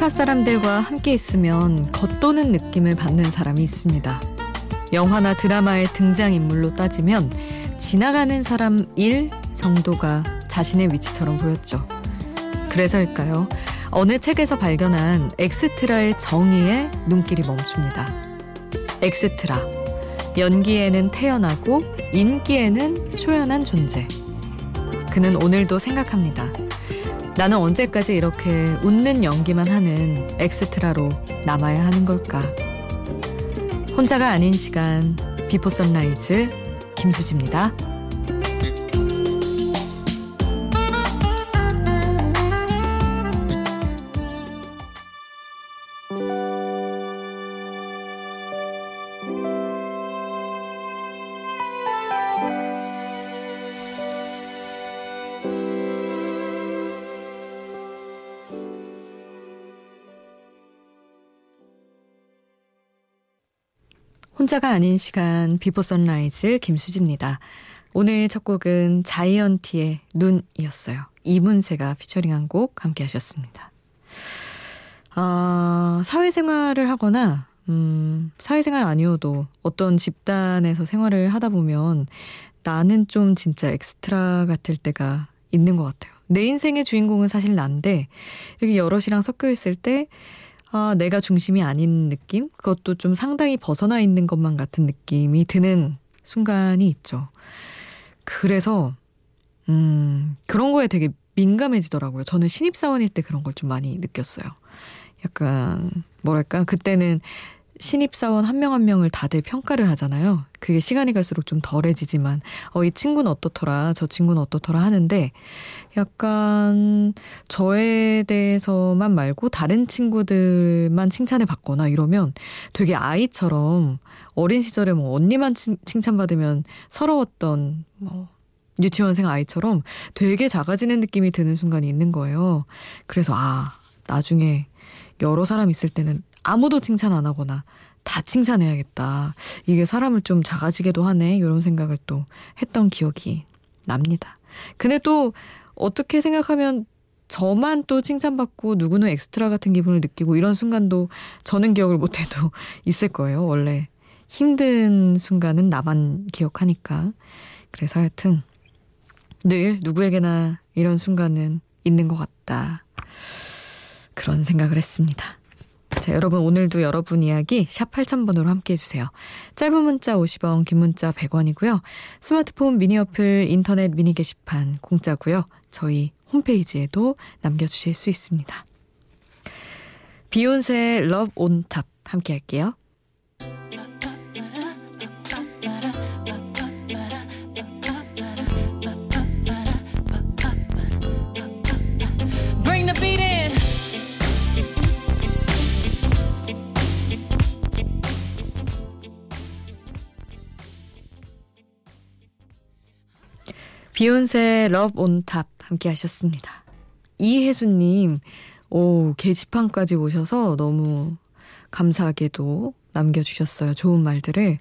회사 사람들과 함께 있으면 겉도는 느낌을 받는 사람이 있습니다. 영화나 드라마의 등장인물로 따지면 지나가는 사람 일 정도가 자신의 위치처럼 보였죠. 그래서일까요? 어느 책에서 발견한 엑스트라의 정의에 눈길이 멈춥니다. 엑스트라. 연기에는 태어나고 인기에는 초연한 존재. 그는 오늘도 생각합니다. 나는 언제까지 이렇게 웃는 연기만 하는 엑스트라로 남아야 하는 걸까? 혼자가 아닌 시간 비포 선라이즈 김수지입니다. 혼자가 아닌 시간 비포 선라이즈 김수지입니다. 오늘 첫 곡은 자이언티의 눈이었어요. 이문세가 피처링한 곡 함께 하셨습니다. 아, 사회생활을 하거나 음, 사회생활 아니어도 어떤 집단에서 생활을 하다 보면 나는 좀 진짜 엑스트라 같을 때가 있는 것 같아요. 내 인생의 주인공은 사실 난데 이렇게 여럿이랑 섞여 있을 때 아, 내가 중심이 아닌 느낌? 그것도 좀 상당히 벗어나 있는 것만 같은 느낌이 드는 순간이 있죠. 그래서, 음, 그런 거에 되게 민감해지더라고요. 저는 신입사원일 때 그런 걸 좀 많이 느꼈어요. 약간, 뭐랄까, 그때는 신입사원 한 명한 한 명을 다들 평가를 하잖아요. 그게 시간이 갈수록 좀 덜해지지만, 어, 이 친구는 어떻더라, 저 친구는 어떻더라 하는데, 약간 저에 대해서만 말고 다른 친구들만 칭찬을 받거나 이러면 되게 아이처럼 어린 시절에 뭐 언니만 칭, 칭찬받으면 서러웠던 뭐 유치원생 아이처럼 되게 작아지는 느낌이 드는 순간이 있는 거예요. 그래서 아, 나중에 여러 사람 있을 때는 아무도 칭찬 안 하거나 다 칭찬해야겠다. 이게 사람을 좀 작아지게도 하네. 이런 생각을 또 했던 기억이 납니다. 근데 또 어떻게 생각하면 저만 또 칭찬받고 누구는 엑스트라 같은 기분을 느끼고 이런 순간도 저는 기억을 못해도 있을 거예요. 원래 힘든 순간은 나만 기억하니까. 그래서 하여튼 늘 누구에게나 이런 순간은 있는 것 같다. 그런 생각을 했습니다. 자, 여러분 오늘도 여러분 이야기 샵 8000번으로 함께 해주세요. 짧은 문자 50원, 긴 문자 100원이고요. 스마트폰 미니 어플, 인터넷 미니 게시판 공짜고요. 저희 홈페이지에도 남겨주실 수 있습니다. 비욘세 Love On Top 함께 할게요. 비욘세 Love On Top 함께 하셨습니다. 이혜수님, 오, 게시판까지 오셔서 너무 감사하게도 남겨주셨어요. 좋은 말들을.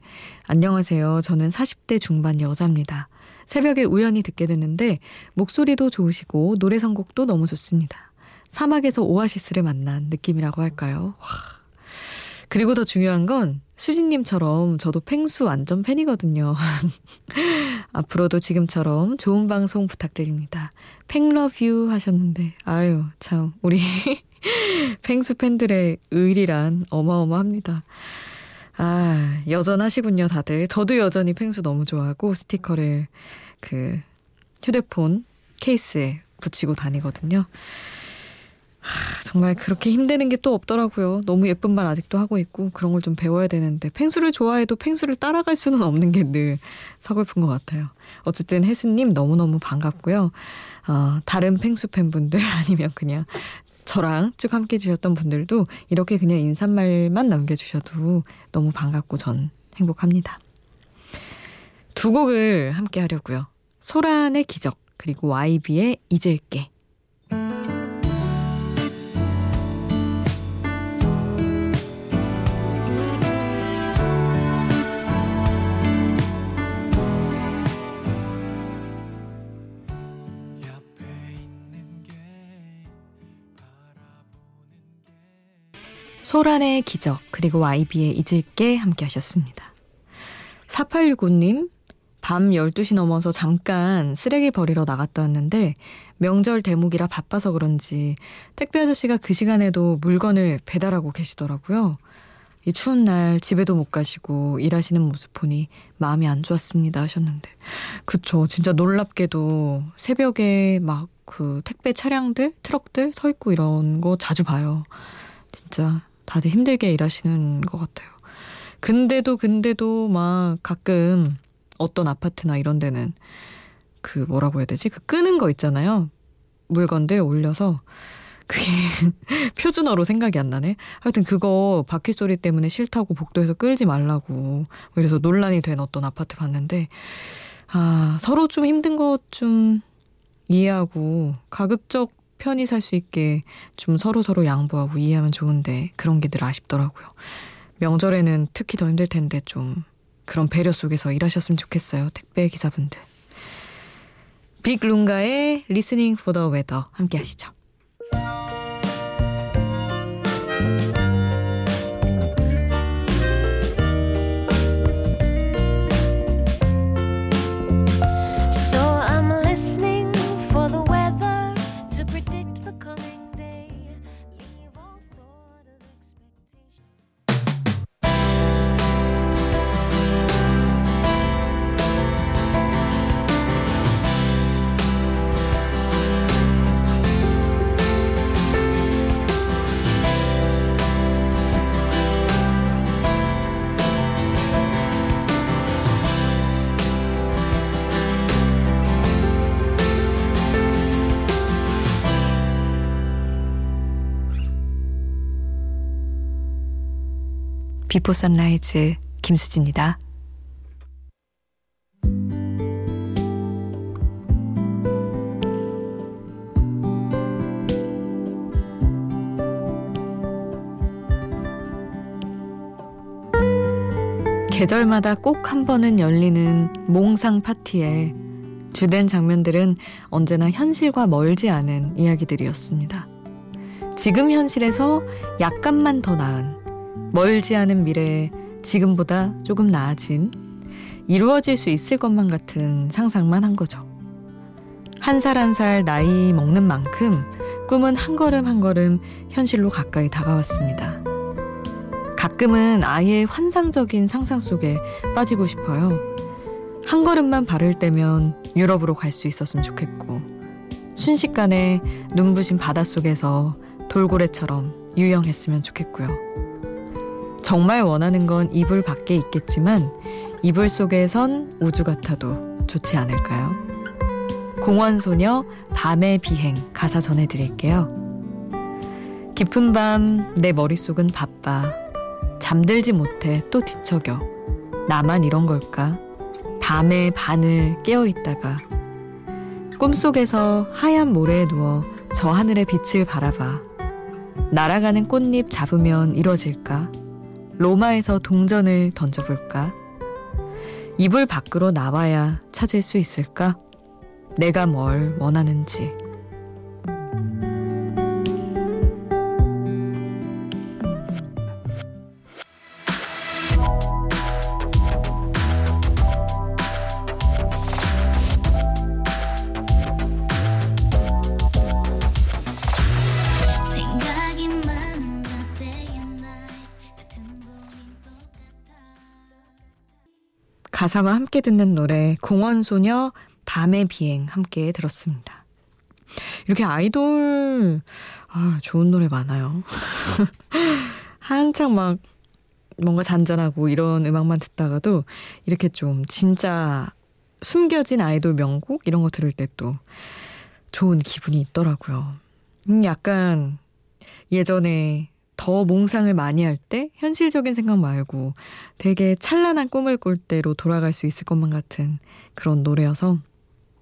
안녕하세요. 저는 40대 중반 여자입니다. 새벽에 우연히 듣게 됐는데 목소리도 좋으시고 노래 선곡도 너무 좋습니다. 사막에서 오아시스를 만난 느낌이라고 할까요? 와. 그리고 더 중요한 건 수지님처럼 저도 펭수 완전 팬이거든요. 앞으로도 지금처럼 좋은 방송 부탁드립니다. 팽러뷰 하셨는데, 아유, 참, 우리 팽수 팬들의 의리란 어마어마합니다. 아, 여전하시군요, 다들. 저도 여전히 팽수 너무 좋아하고 스티커를 그 휴대폰 케이스에 붙이고 다니거든요. 하, 정말 그렇게 힘드는 게 또 없더라고요. 너무 예쁜 말 아직도 하고 있고 그런 걸 좀 배워야 되는데 펭수를 좋아해도 펭수를 따라갈 수는 없는 게 늘 서글픈 것 같아요. 어쨌든 혜수님 너무너무 반갑고요. 어, 다른 펭수 팬분들 아니면 그냥 저랑 쭉 함께 해주셨던 분들도 이렇게 그냥 인사말만 남겨주셔도 너무 반갑고 전 행복합니다. 두 곡을 함께 하려고요. 소란의 기적 그리고 YB의 잊을게 소란의 기적 그리고 아이비의 잊을게 함께 하셨습니다. 4865님 밤 12시 넘어서 잠깐 쓰레기 버리러 나갔다 왔는데 명절 대목이라 바빠서 그런지 택배 아저씨가 그 시간에도 물건을 배달하고 계시더라고요. 이 추운 날 집에도 못 가시고 일하시는 모습 보니 마음이 안 좋았습니다 하셨는데 그쵸 진짜 놀랍게도 새벽에 막 그 택배 차량들 트럭들 서 있고 이런 거 자주 봐요 진짜 다들 힘들게 일하시는 것 같아요 근데도 근데도 막 가끔 어떤 아파트나 이런 데는 그 뭐라고 해야 되지? 그 끄는 거 있잖아요. 물건들 올려서 그게 표준어로 생각이 안 나네. 하여튼 그거 바퀴 소리 때문에 싫다고 복도에서 끌지 말라고 그래서 논란이 된 어떤 아파트 봤는데 아 서로 좀 힘든 것 좀 이해하고 가급적 편히 살 수 있게 좀 서로 서로 양보하고 이해하면 좋은데 그런 게 늘 아쉽더라고요. 명절에는 특히 더 힘들 텐데 좀 그런 배려 속에서 일하셨으면 좋겠어요. 택배 기사분들. 빅 룽가의 Listening for the Weather 함께 하시죠. 비포 선라이즈 김수지입니다. 계절마다 꼭 한 번은 열리는 몽상 파티의 주된 장면들은 언제나 현실과 멀지 않은 이야기들이었습니다. 지금 현실에서 약간만 더 나은 멀지 않은 미래에 지금보다 조금 나아진 이루어질 수 있을 것만 같은 상상만 한 거죠. 한살 한 살 나이 먹는 만큼 꿈은 한 걸음 한 걸음 현실로 가까이 다가왔습니다. 가끔은 아예 환상적인 상상 속에 빠지고 싶어요. 한 걸음만 발을 떼면 유럽으로 갈 수 있었으면 좋겠고, 순식간에 눈부신 바닷속에서 돌고래처럼 유영했으면 좋겠고요. 정말 원하는 건 이불 밖에 있겠지만 이불 속에선 우주 같아도 좋지 않을까요? 공원소녀 밤의 비행 가사 전해드릴게요. 깊은 밤 내 머릿속은 바빠. 잠들지 못해 또 뒤척여. 나만 이런 걸까? 밤에 반을 깨어있다가 꿈속에서 하얀 모래에 누워 저 하늘의 빛을 바라봐. 날아가는 꽃잎 잡으면 이뤄질까? 로마에서 동전을 던져볼까? 이불 밖으로 나와야 찾을 수 있을까? 내가 뭘 원하는지. 가사와 함께 듣는 노래 공원소녀 밤의 비행 함께 들었습니다. 이렇게 아이돌 아, 좋은 노래 많아요. 한창 막 뭔가 잔잔하고 이런 음악만 듣다가도 이렇게 좀 진짜 숨겨진 아이돌 명곡 이런 거 들을 때 또 좋은 기분이 있더라고요. 음, 약간 예전에 더 몽상을 많이 할 때 현실적인 생각 말고 되게 찬란한 꿈을 꿀 때로 돌아갈 수 있을 것만 같은 그런 노래여서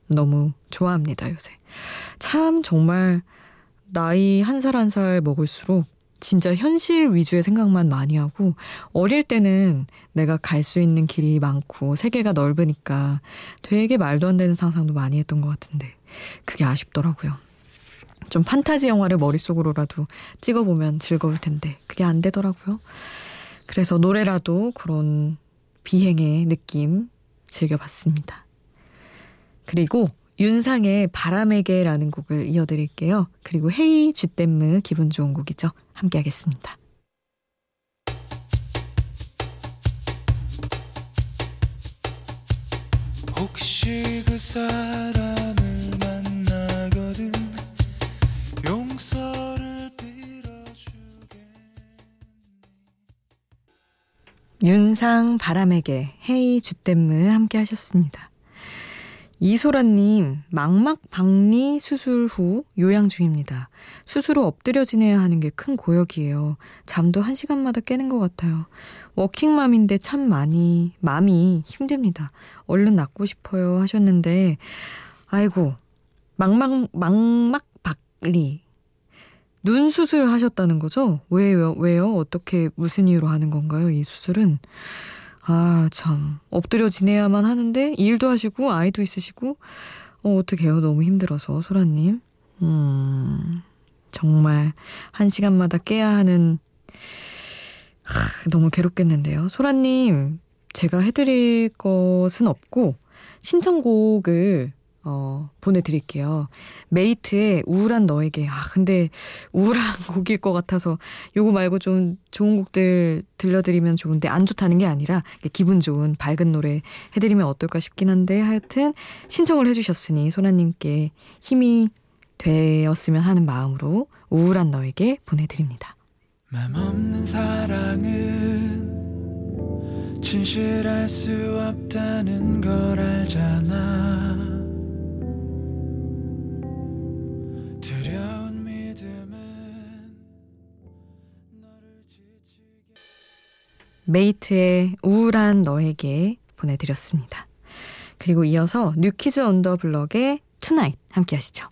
너무 좋아합니다, 요새. 참 정말 나이 한 살 한 살 먹을수록 진짜 현실 위주의 생각만 많이 하고 어릴 때는 내가 갈 수 있는 길이 많고 세계가 넓으니까 되게 말도 안 되는 상상도 많이 했던 것 같은데 그게 아쉽더라고요. 좀 판타지 영화를 머릿속으로라도 찍어보면 즐거울 텐데 그게 안 되더라고요. 그래서 노래라도 그런 비행의 느낌 즐겨봤습니다. 그리고 윤상의 바람에게라는 곡을 이어드릴게요. 그리고 헤이 주댐무 기분 좋은 곡이죠. 함께 하겠습니다. 혹시 그 사람을 윤상 바람에게 헤이 주댐무 함께 하셨습니다. 이소라님, 망막 박리 수술 후 요양 중입니다. 수술 후 엎드려 지내야 하는 게 큰 고역이에요. 잠도 한 시간마다 깨는 것 같아요. 워킹맘인데 참 많이, 마음이 힘듭니다. 얼른 낫고 싶어요 하셨는데, 아이고, 망막, 망막 박 리. 눈 수술 하셨다는 거죠? 왜요? 왜요? 어떻게, 무슨 이유로 하는 건가요? 이 수술은? 아, 참. 엎드려 지내야만 하는데 일도 하시고 아이도 있으시고 어, 어떡해요. 너무 힘들어서 소라님. 음. 정말 한 시간마다 깨야 하는 하, 너무 괴롭겠는데요. 소라님, 제가 해드릴 것은 없고 신청곡을 어, 보내드릴게요. 메이트의 우울한 너에게. 아, 근데 우울한 곡일 것 같아서 요거 말고 좀 좋은 곡들 들려드리면 좋은데 안 좋다는 게 아니라 기분 좋은 밝은 노래 해드리면 어떨까 싶긴 한데 하여튼 신청을 해주셨으니 소나님께 힘이 되었으면 하는 마음으로 우울한 너에게 보내드립니다. 맘 없는 사랑은 진실할 수 없다는 걸 알잖아. 메이트의 우울한 너에게 보내드렸습니다. 그리고 이어서 뉴키즈 언더블럭의 투나잇 함께 하시죠.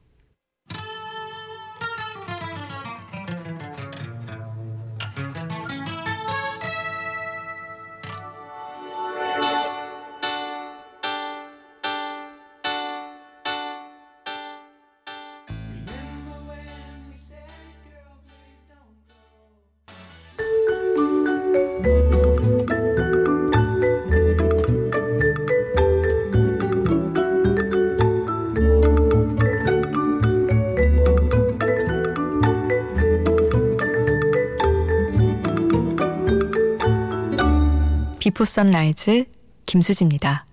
비포 선라이즈 김수지입니다.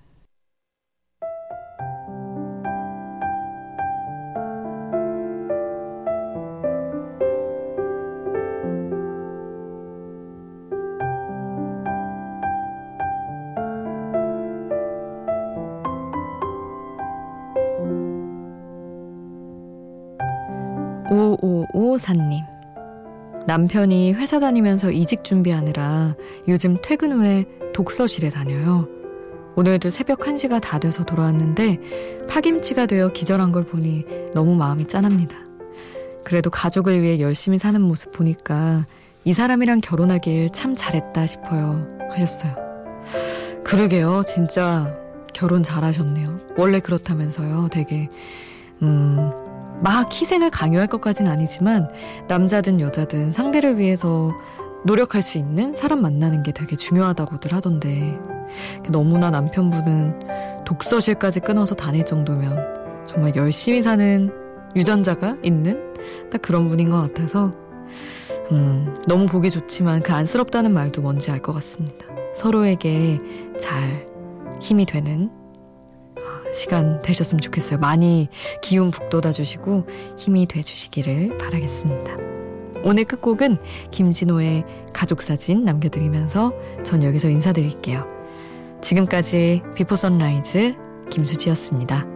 남편이 회사 다니면서 이직 준비하느라 요즘 퇴근 후에 독서실에 다녀요. 오늘도 새벽 1시가 다 돼서 돌아왔는데 파김치가 되어 기절한 걸 보니 너무 마음이 짠합니다. 그래도 가족을 위해 열심히 사는 모습 보니까 이 사람이랑 결혼하길 참 잘했다 싶어요. 하셨어요. 그러게요. 진짜 결혼 잘하셨네요. 원래 그렇다면서요. 되게, 음, 막 희생을 강요할 것까진 아니지만 남자든 여자든 상대를 위해서 노력할 수 있는 사람 만나는 게 되게 중요하다고들 하던데 너무나 남편분은 독서실까지 끊어서 다닐 정도면 정말 열심히 사는 유전자가 있는 딱 그런 분인 것 같아서 음, 너무 보기 좋지만 그 안쓰럽다는 말도 뭔지 알 것 같습니다. 서로에게 잘 힘이 되는 시간 되셨으면 좋겠어요. 많이 기운 북돋아 주시고 힘이 돼 주시기를 바라겠습니다. 오늘 끝곡은 김진호의 가족사진 남겨드리면서 전 여기서 인사드릴게요. 지금까지 비포 선라이즈 김수지였습니다.